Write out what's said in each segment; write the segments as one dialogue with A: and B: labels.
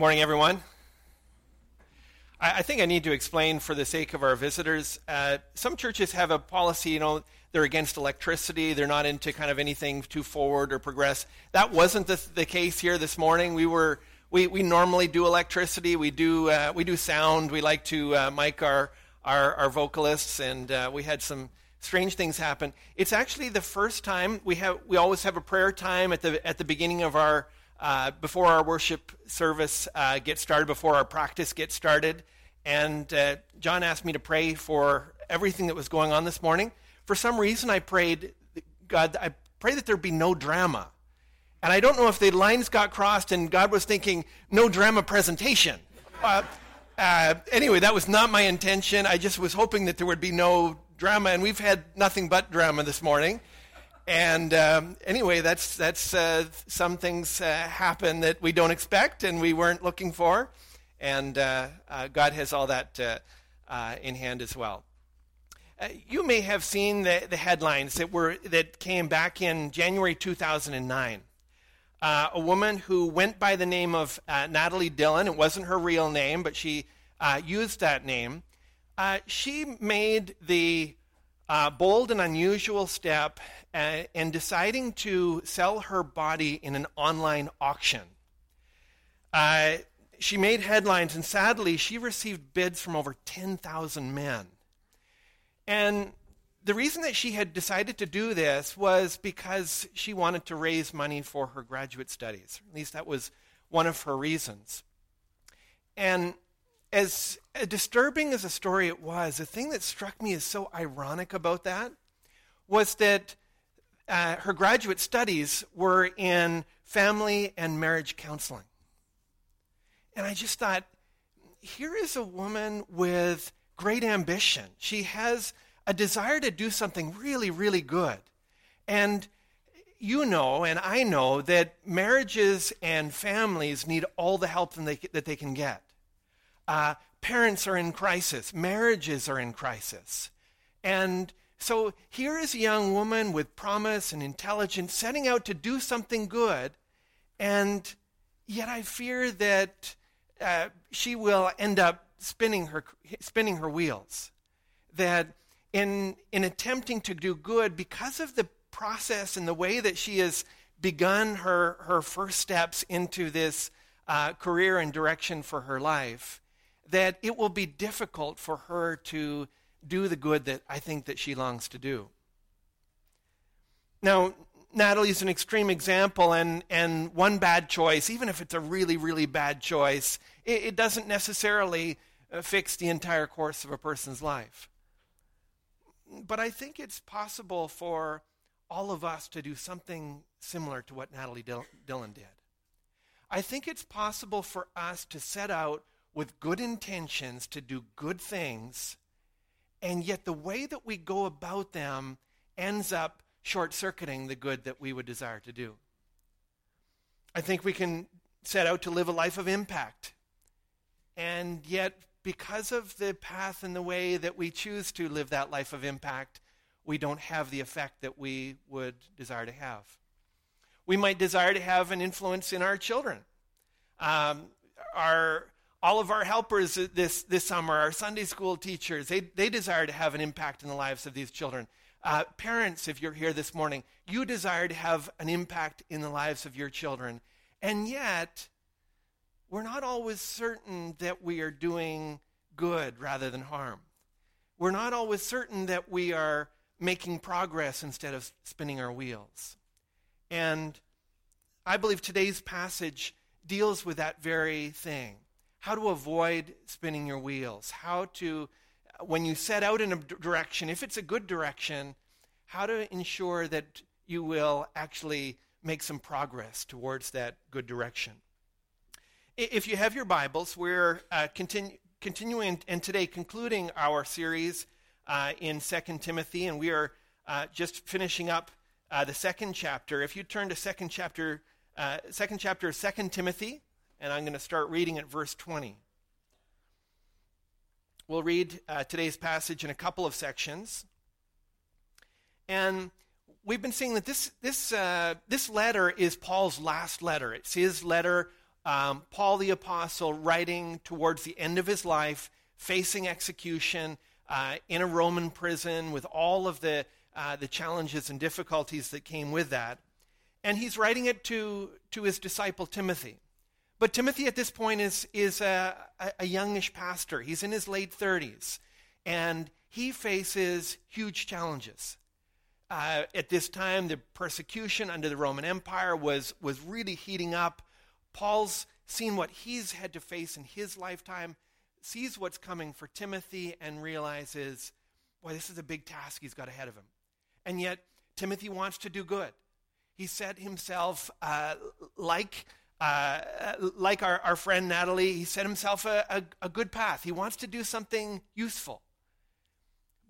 A: Morning, everyone. I, I, think I need to explain for the sake of our visitors. Uh, some churches have a policy, you know, they're against electricity. They're not into kind of anything too forward or progress. That wasn't the, the case here this morning. We were we, we normally do electricity. We do uh, we do sound. We like to uh, mic our our, our vocalists, and uh, we had some strange things happen. It's actually the first time we have we always have a prayer time at the at the beginning of our uh, before our worship service uh, gets started, before our practice gets started. And uh, John asked me to pray for everything that was going on this morning. For some reason, I prayed, God, I pray that there be no drama. And I don't know if the lines got crossed and God was thinking, no drama presentation. Uh, uh, anyway, that was not my intention. I just was hoping that there would be no drama, and we've had nothing but drama this morning. And um, anyway, that's that's uh, some things uh, happen that we don't expect and we weren't looking for, and uh, uh God has all that uh, uh, in hand as well. you may have seen the, the headlines that were that came back in January 2009. a woman who went by the name of Natalie Dylan. It wasn't her real name, but she used that name. she made the bold and unusual step uh, and deciding to sell her body in an online auction. Uh, she made headlines, and sadly, she received bids from over 10,000 men. And the reason that she had decided to do this was because she wanted to raise money for her graduate studies. At least that was one of her reasons. And as disturbing as a story it was, the thing that struck me as so ironic about that was that uh, her graduate studies were in family and marriage counseling. And I just thought, here is a woman with great ambition. She has a desire to do something really, really good. And you know, and I know, that marriages and families need all the help that they, that they can get. Uh, parents are in crisis, marriages are in crisis. And so here is a young woman with promise and intelligence setting out to do something good, and yet I fear that uh, she will end up spinning her, spinning her wheels. That in, in attempting to do good, because of the process and the way that she has begun her, her first steps into this uh, career and direction for her life, that it will be difficult for her to do the good that I think that she longs to do. Now, Natalie's an extreme example, and, and one bad choice, even if it's a really, really bad choice, it, it doesn't necessarily uh, fix the entire course of a person's life. But I think it's possible for all of us to do something similar to what Natalie Dylan did. I think it's possible for us to set out with good intentions to do good things and yet the way that we go about them ends up short circuiting the good that we would desire to do. I think we can set out to live a life of impact. And yet, because of the path and the way that we choose to live that life of impact, we don't have the effect that we would desire to have. We might desire to have an influence in our children. Um, our all of our helpers this, this summer, our Sunday school teachers, they, they desire to have an impact in the lives of these children. Uh, parents, if you're here this morning, you desire to have an impact in the lives of your children. And yet, we're not always certain that we are doing good rather than harm. We're not always certain that we are making progress instead of spinning our wheels. And I believe today's passage deals with that very thing how to avoid spinning your wheels, how to, when you set out in a direction, if it's a good direction, how to ensure that you will actually make some progress towards that good direction. If you have your Bibles, we're uh, continu- continuing and today concluding our series uh, in 2 Timothy, and we are uh, just finishing up uh, the second chapter. If you turn to second chapter, uh, second chapter of 2 Timothy, and I'm going to start reading at verse 20. We'll read uh, today's passage in a couple of sections. And we've been seeing that this, this, uh, this letter is Paul's last letter. It's his letter um, Paul the Apostle writing towards the end of his life, facing execution uh, in a Roman prison with all of the, uh, the challenges and difficulties that came with that. And he's writing it to, to his disciple Timothy. But Timothy at this point is, is a, a, youngish pastor. He's in his late 30s. And he faces huge challenges. Uh, at this time, the persecution under the Roman Empire was, was really heating up. Paul's seen what he's had to face in his lifetime, sees what's coming for Timothy, and realizes, boy, this is a big task he's got ahead of him. And yet, Timothy wants to do good. He set himself, uh, like, uh, like our, our friend Natalie, he set himself a, a, a good path. He wants to do something useful.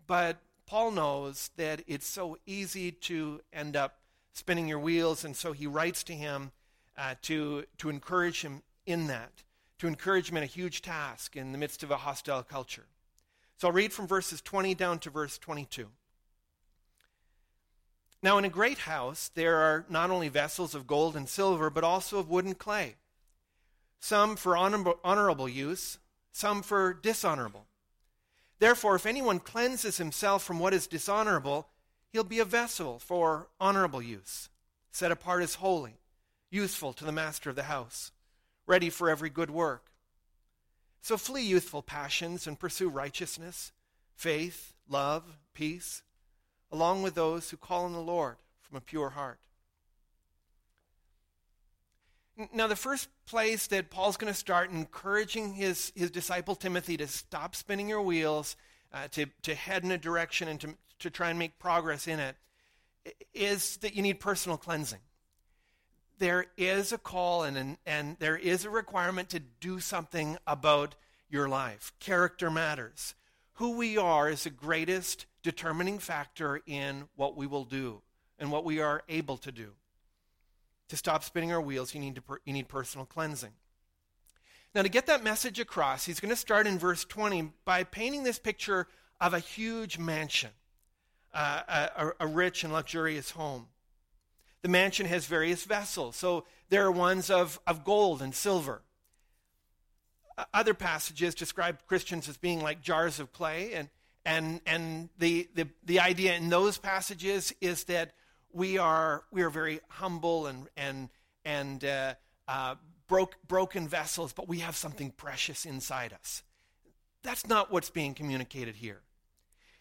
A: But Paul knows that it's so easy to end up spinning your wheels, and so he writes to him uh, to, to encourage him in that, to encourage him in a huge task in the midst of a hostile culture. So I'll read from verses 20 down to verse 22. Now, in a great house, there are not only vessels of gold and silver, but also of wood and clay, some for honorable, use, some for dishonorable. Therefore, if anyone cleanses himself from what is dishonorable, he'll be a vessel for honorable use, set apart as holy useful to the master of the house, ready for every good work. So flee youthful passions and pursue righteousness, faith, love, peace, along with those who call on the Lord from a pure heart. Now, the first place that Paul's going to start encouraging his, his disciple Timothy to stop spinning your wheels, uh, to, to head in a direction and to, to try and make progress in it, is that you need personal cleansing there is a call and, and there is a requirement to do something about your life. Character matters. Who we are is the greatest determining factor in what we will do and what we are able to do. To stop spinning our wheels, you need, to, you need personal cleansing. Now, to get that message across, he's going to start in verse 20 by painting this picture of a huge mansion, uh, a, a rich and luxurious home. The mansion has various vessels. So there are ones of, of gold and silver. Other passages describe Christians as being like jars of clay. And, and, and the, the, the idea in those passages is that we are, we are very humble and, and, and uh, uh, broke, broken vessels, but we have something precious inside us. That's not what's being communicated here.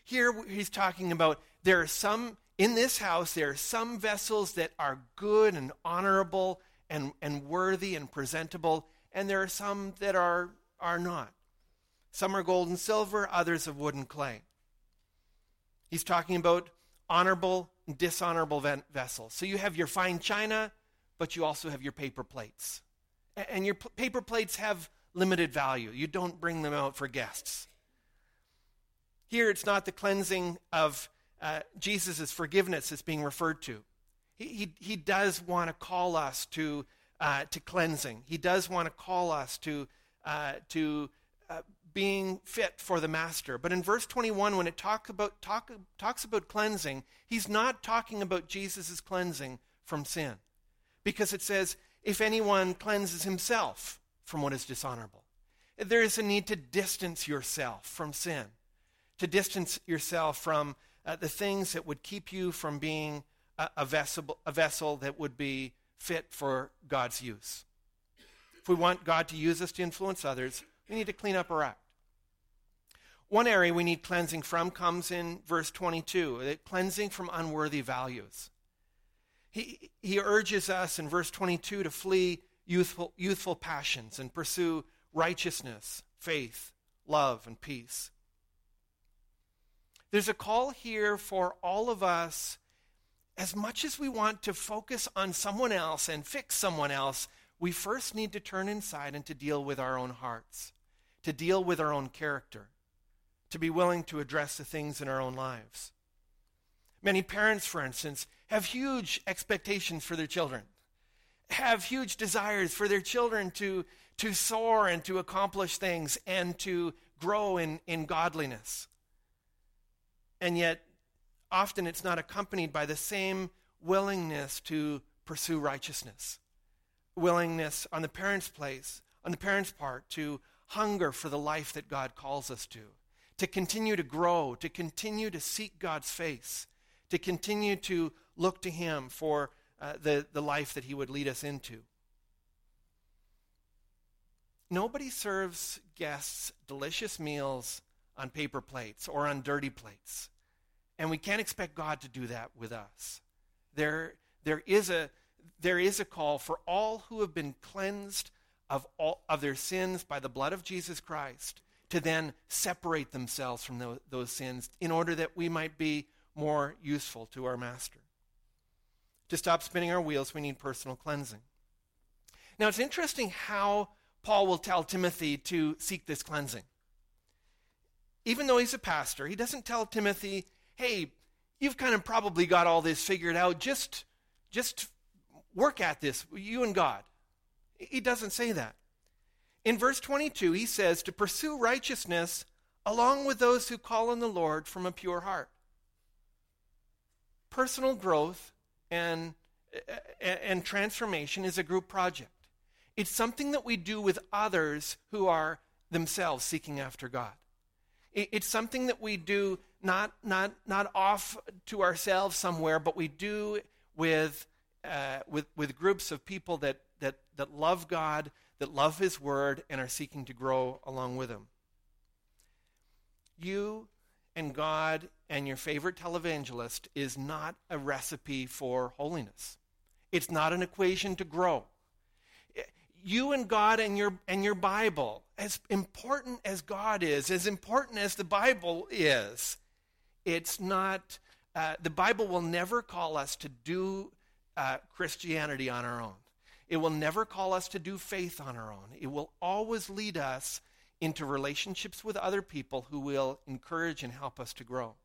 A: Here he's talking about there are some in this house, there are some vessels that are good and honorable and, and worthy and presentable, and there are some that are, are not. Some are gold and silver, others of wood and clay. He's talking about honorable and dishonorable vessels. So you have your fine china, but you also have your paper plates. And your paper plates have limited value. You don't bring them out for guests. Here, it's not the cleansing of uh, Jesus' forgiveness that's being referred to. He, he, he does want to call us to, uh, to cleansing. He does want to call us to, uh, to uh, being fit for the master. But in verse 21, when it talk about, talk, talks about cleansing, he's not talking about Jesus' cleansing from sin. Because it says, if anyone cleanses himself from what is dishonorable. There is a need to distance yourself from sin, to distance yourself from uh, the things that would keep you from being a, a, vessel, a vessel that would be fit for God's use. If we want God to use us to influence others, we need to clean up our act. One area we need cleansing from comes in verse 22 cleansing from unworthy values. He, he urges us in verse 22 to flee youthful, youthful passions and pursue righteousness, faith, love, and peace. There's a call here for all of us, as much as we want to focus on someone else and fix someone else, we first need to turn inside and to deal with our own hearts, to deal with our own character, to be willing to address the things in our own lives. Many parents, for instance, have huge expectations for their children, have huge desires for their children to, to soar and to accomplish things and to grow in, in godliness and yet often it's not accompanied by the same willingness to pursue righteousness. willingness on the parents' place, on the parents' part, to hunger for the life that God calls us to, to continue to grow, to continue to seek God's face, to continue to look to Him for uh, the, the life that He would lead us into. Nobody serves guests delicious meals on paper plates or on dirty plates. And we can't expect God to do that with us. There, there, is, a, there is a call for all who have been cleansed of, all, of their sins by the blood of Jesus Christ to then separate themselves from those, those sins in order that we might be more useful to our Master. To stop spinning our wheels, we need personal cleansing. Now, it's interesting how Paul will tell Timothy to seek this cleansing. Even though he's a pastor, he doesn't tell Timothy, hey, you've kind of probably got all this figured out. Just, just work at this, you and God. He doesn't say that. In verse 22, he says to pursue righteousness along with those who call on the Lord from a pure heart. Personal growth and, and transformation is a group project. It's something that we do with others who are themselves seeking after God. It's something that we do not, not, not off to ourselves somewhere, but we do with, uh, with, with groups of people that, that, that love God, that love His Word, and are seeking to grow along with Him. You and God and your favorite televangelist is not a recipe for holiness. It's not an equation to grow you and God and your, and your Bible, as important as God is, as important as the Bible is, it's not, uh, the Bible will never call us to do uh, Christianity on our own. It will never call us to do faith on our own. It will always lead us into relationships with other people who will encourage and help us to grow.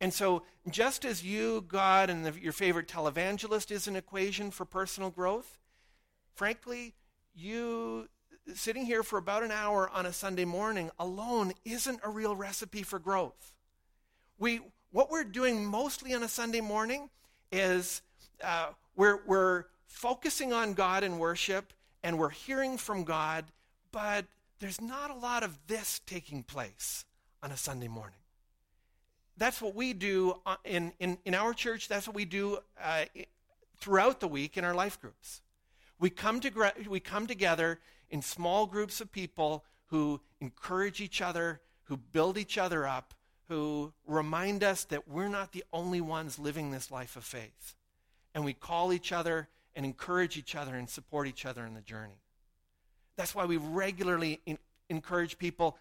A: And so, just as you, God, and the, your favorite televangelist is an equation for personal growth, Frankly, you sitting here for about an hour on a Sunday morning alone isn't a real recipe for growth. We, what we're doing mostly on a Sunday morning is uh, we're, we're focusing on God in worship and we're hearing from God, but there's not a lot of this taking place on a Sunday morning. That's what we do uh, in, in, in our church, that's what we do uh, throughout the week in our life groups. We come, to, we come together in small groups of people who encourage each other, who build each other up, who remind us that we're not the only ones living this life of faith. And we call each other and encourage each other and support each other in the journey. That's why we regularly in, encourage people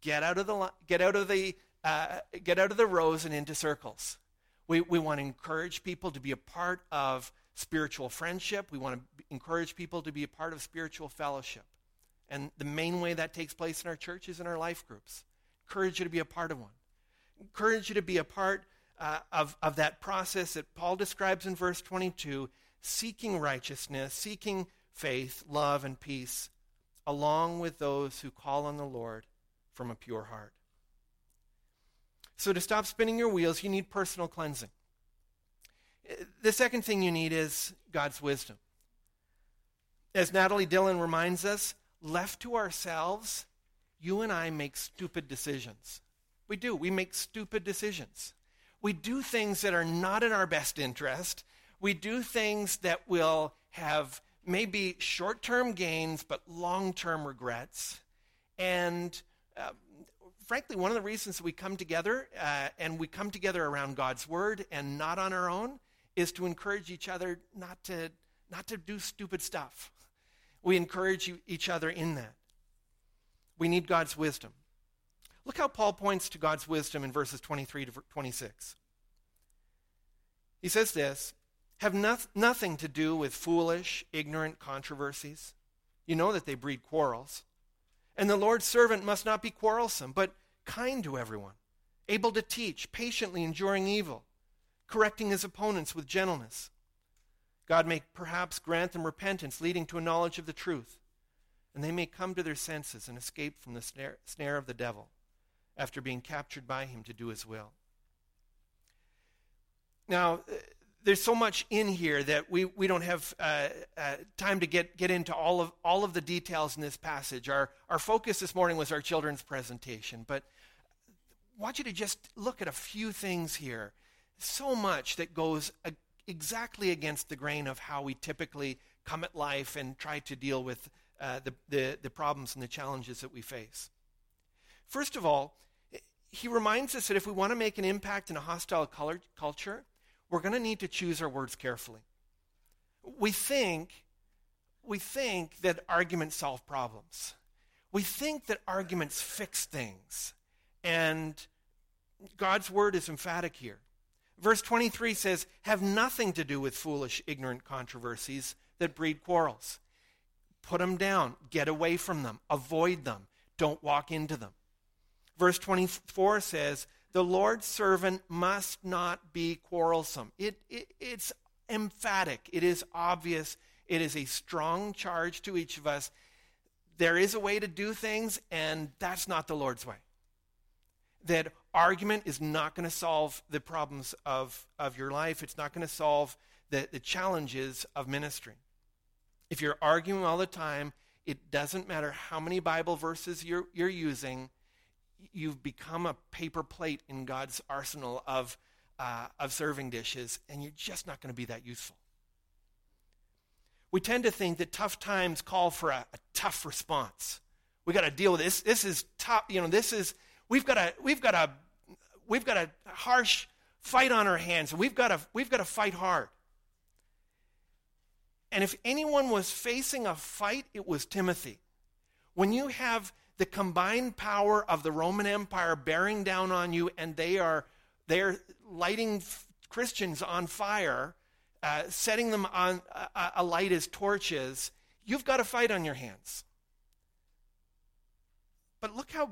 A: get out of the get out of the uh, get out of the rows and into circles. We, we want to encourage people to be a part of spiritual friendship. We want to encourage people to be a part of spiritual fellowship. And the main way that takes place in our church is in our life groups. Encourage you to be a part of one. Encourage you to be a part uh, of, of that process that Paul describes in verse 22 seeking righteousness, seeking faith, love, and peace, along with those who call on the Lord from a pure heart. So, to stop spinning your wheels, you need personal cleansing. The second thing you need is God's wisdom. As Natalie Dylan reminds us, left to ourselves, you and I make stupid decisions. We do. We make stupid decisions. We do things that are not in our best interest. We do things that will have maybe short term gains, but long term regrets. And uh, frankly, one of the reasons we come together uh, and we come together around God's Word and not on our own is to encourage each other not to, not to do stupid stuff. We encourage each other in that. We need God's wisdom. Look how Paul points to God's wisdom in verses 23 to 26. He says this Have no- nothing to do with foolish, ignorant controversies. You know that they breed quarrels. And the Lord's servant must not be quarrelsome, but kind to everyone, able to teach, patiently enduring evil correcting his opponents with gentleness. God may perhaps grant them repentance, leading to a knowledge of the truth, and they may come to their senses and escape from the snare, snare of the devil after being captured by him to do his will. Now, there's so much in here that we, we don't have uh, uh, time to get, get into all of, all of the details in this passage. Our, our focus this morning was our children's presentation, but I want you to just look at a few things here. So much that goes exactly against the grain of how we typically come at life and try to deal with uh, the, the, the problems and the challenges that we face. First of all, he reminds us that if we want to make an impact in a hostile color, culture, we're going to need to choose our words carefully. We think, we think that arguments solve problems. We think that arguments fix things. And God's word is emphatic here. Verse 23 says, Have nothing to do with foolish, ignorant controversies that breed quarrels. Put them down, get away from them, avoid them, don't walk into them. Verse 24 says, The Lord's servant must not be quarrelsome. It, it, it's emphatic, it is obvious, it is a strong charge to each of us. There is a way to do things, and that's not the Lord's way. That argument is not going to solve the problems of, of your life, it's not going to solve the, the challenges of ministry. If you're arguing all the time, it doesn't matter how many Bible verses you're, you're using, you've become a paper plate in God's arsenal of, uh, of serving dishes, and you're just not going to be that useful. We tend to think that tough times call for a, a tough response. We got to deal with this. This is tough. You know, this is we've got a we've got a we've got a harsh fight on our hands. And we've got to we've got to fight hard. And if anyone was facing a fight, it was Timothy. When you have the combined power of the Roman Empire bearing down on you, and they are they're lighting Christians on fire, uh, setting them on uh, alight as torches. You've got a fight on your hands. But look how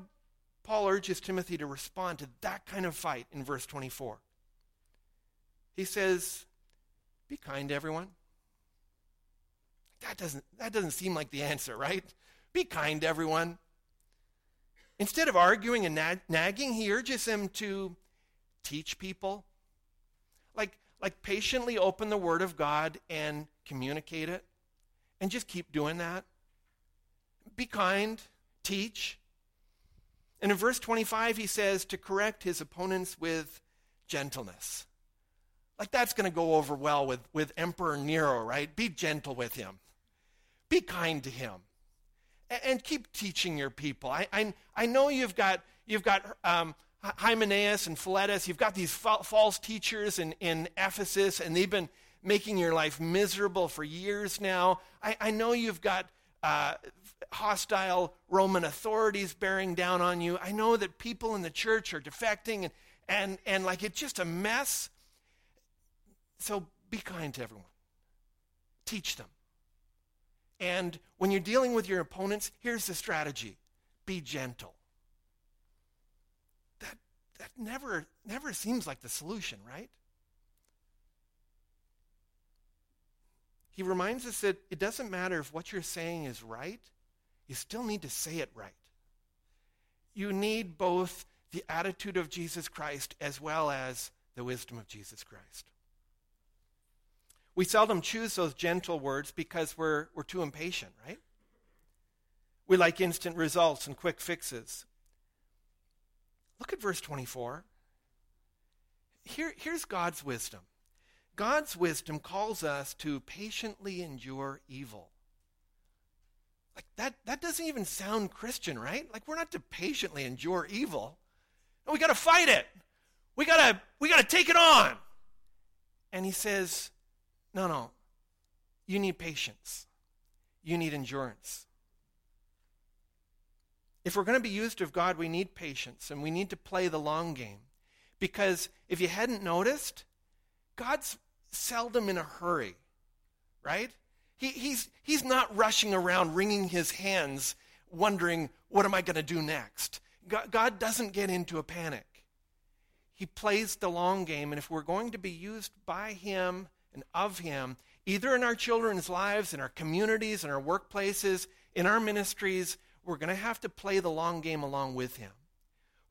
A: Paul urges Timothy to respond to that kind of fight in verse 24. He says, Be kind to everyone. That doesn't, that doesn't seem like the answer, right? Be kind to everyone. Instead of arguing and nag- nagging, he urges him to teach people. Like, like patiently open the Word of God and communicate it. And just keep doing that. Be kind, teach. And in verse 25, he says to correct his opponents with gentleness. Like that's going to go over well with, with Emperor Nero, right? Be gentle with him, be kind to him and keep teaching your people. I, I, I know you've got, you've got um, Hymenaeus and Philetus, you've got these fa- false teachers in, in Ephesus, and they've been making your life miserable for years now. I, I know you've got uh, hostile Roman authorities bearing down on you. I know that people in the church are defecting, and, and, and like it's just a mess. So be kind to everyone, teach them. And when you're dealing with your opponents, here's the strategy be gentle. That, that never, never seems like the solution, right? He reminds us that it doesn't matter if what you're saying is right, you still need to say it right. You need both the attitude of Jesus Christ as well as the wisdom of Jesus Christ. We seldom choose those gentle words because we're, we're too impatient, right? We like instant results and quick fixes. Look at verse 24. Here, here's God's wisdom God's wisdom calls us to patiently endure evil. Like that, that doesn't even sound Christian, right? Like we're not to patiently endure evil. No, we got to fight it. We got to we got to take it on. And he says, no, no. You need patience. You need endurance. If we're going to be used of God, we need patience and we need to play the long game. Because if you hadn't noticed, God's seldom in a hurry, right? He, he's, he's not rushing around wringing his hands, wondering, what am I going to do next? God, God doesn't get into a panic. He plays the long game, and if we're going to be used by him and of Him, either in our children's lives, in our communities, in our workplaces, in our ministries, we're going to have to play the long game along with Him.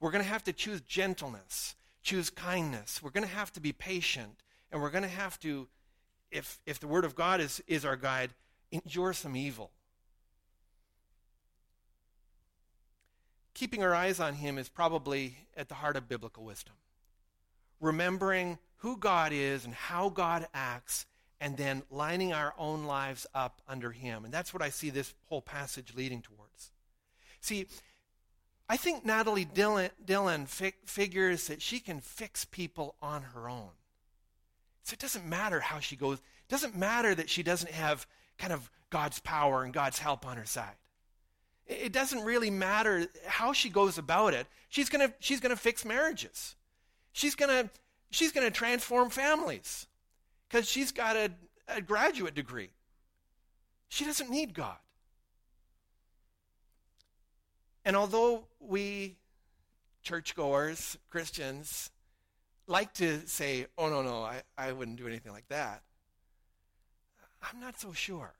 A: We're going to have to choose gentleness, choose kindness. We're going to have to be patient and we're going to have to, if, if the Word of God is, is our guide, endure some evil. Keeping our eyes on Him is probably at the heart of biblical wisdom. Remembering who God is and how God acts, and then lining our own lives up under Him. And that's what I see this whole passage leading towards. See, I think Natalie Dylan, Dylan fi- figures that she can fix people on her own. So it doesn't matter how she goes. It doesn't matter that she doesn't have kind of God's power and God's help on her side. It doesn't really matter how she goes about it. She's going to she's going to fix marriages. She's going to she's going to transform families because she's got a, a graduate degree. She doesn't need God. And although we churchgoers, Christians, like to say, oh, no, no, I, I wouldn't do anything like that, I'm not so sure.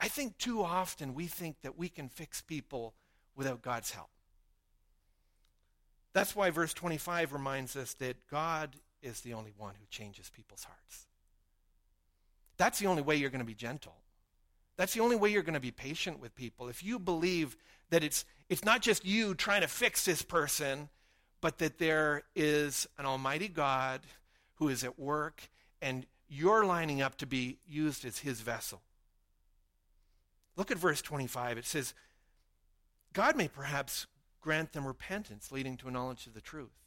A: I think too often we think that we can fix people without God's help. That's why verse 25 reminds us that God is the only one who changes people's hearts. That's the only way you're going to be gentle. That's the only way you're going to be patient with people. If you believe that it's, it's not just you trying to fix this person, but that there is an Almighty God who is at work and you're lining up to be used as his vessel. Look at verse 25. It says, God may perhaps grant them repentance leading to a knowledge of the truth.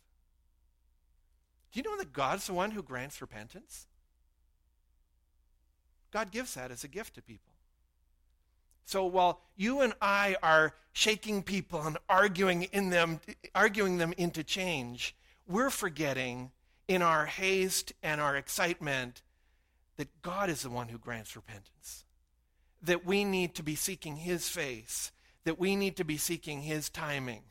A: Do you know that God's the one who grants repentance? God gives that as a gift to people. So while you and I are shaking people and arguing in them, arguing them into change, we're forgetting in our haste and our excitement that God is the one who grants repentance. That we need to be seeking his face, that we need to be seeking his timing,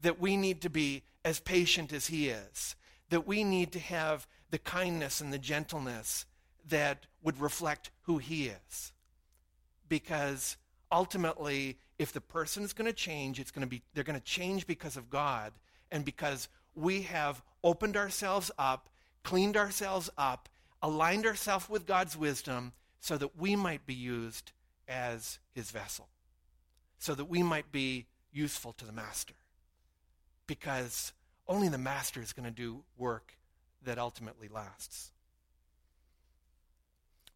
A: that we need to be as patient as he is, that we need to have the kindness and the gentleness that would reflect who he is. Because ultimately, if the person is going to change, it's going to be they're going to change because of God and because we have opened ourselves up, cleaned ourselves up, aligned ourselves with God's wisdom so that we might be used as his vessel. So that we might be useful to the master. Because only the master is going to do work that ultimately lasts.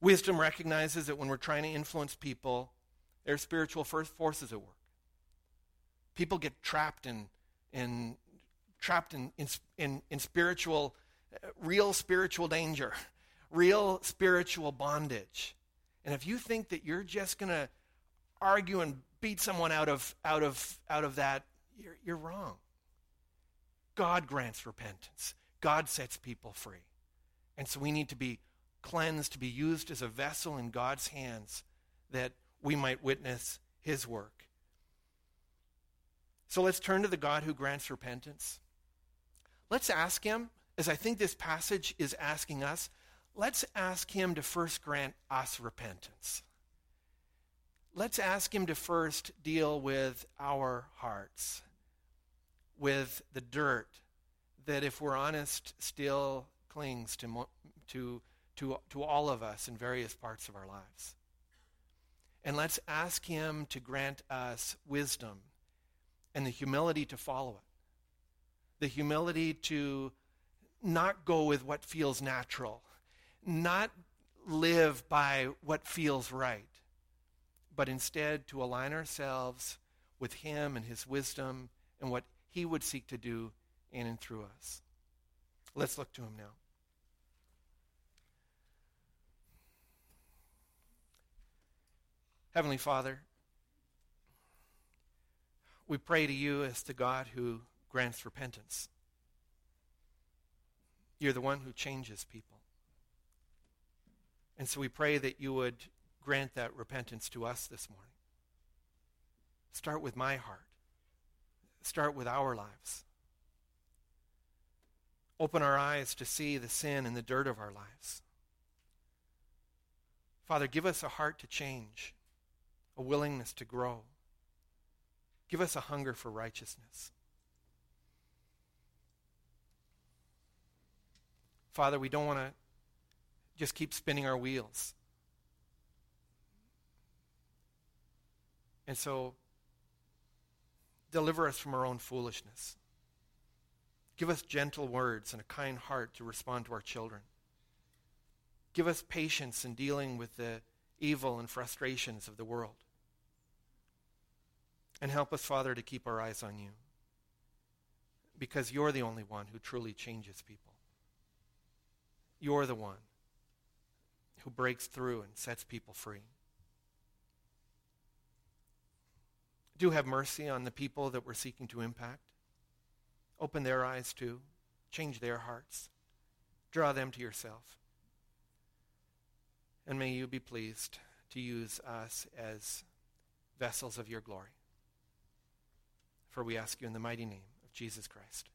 A: Wisdom recognizes that when we're trying to influence people, there are spiritual forces at work. People get trapped in, in trapped in, in, in, in spiritual, uh, real spiritual danger, real spiritual bondage. And if you think that you're just going to argue and beat someone out of, out of, out of that, you're, you're wrong. God grants repentance. God sets people free. And so we need to be cleansed, to be used as a vessel in God's hands that we might witness his work. So let's turn to the God who grants repentance. Let's ask him, as I think this passage is asking us, let's ask him to first grant us repentance. Let's ask him to first deal with our hearts, with the dirt that, if we're honest, still clings to, to, to, to all of us in various parts of our lives. And let's ask Him to grant us wisdom and the humility to follow it. The humility to not go with what feels natural, not live by what feels right, but instead to align ourselves with Him and His wisdom and what He would seek to do in and through us. Let's look to Him now. Heavenly Father, we pray to you as the God who grants repentance. You're the one who changes people. And so we pray that you would grant that repentance to us this morning. Start with my heart. Start with our lives. Open our eyes to see the sin and the dirt of our lives. Father, give us a heart to change a willingness to grow. Give us a hunger for righteousness. Father, we don't want to just keep spinning our wheels. And so, deliver us from our own foolishness. Give us gentle words and a kind heart to respond to our children. Give us patience in dealing with the evil and frustrations of the world. And help us, Father, to keep our eyes on you. Because you're the only one who truly changes people. You're the one who breaks through and sets people free. Do have mercy on the people that we're seeking to impact. Open their eyes too. Change their hearts. Draw them to yourself. And may you be pleased to use us as vessels of your glory. For we ask you in the mighty name of Jesus Christ.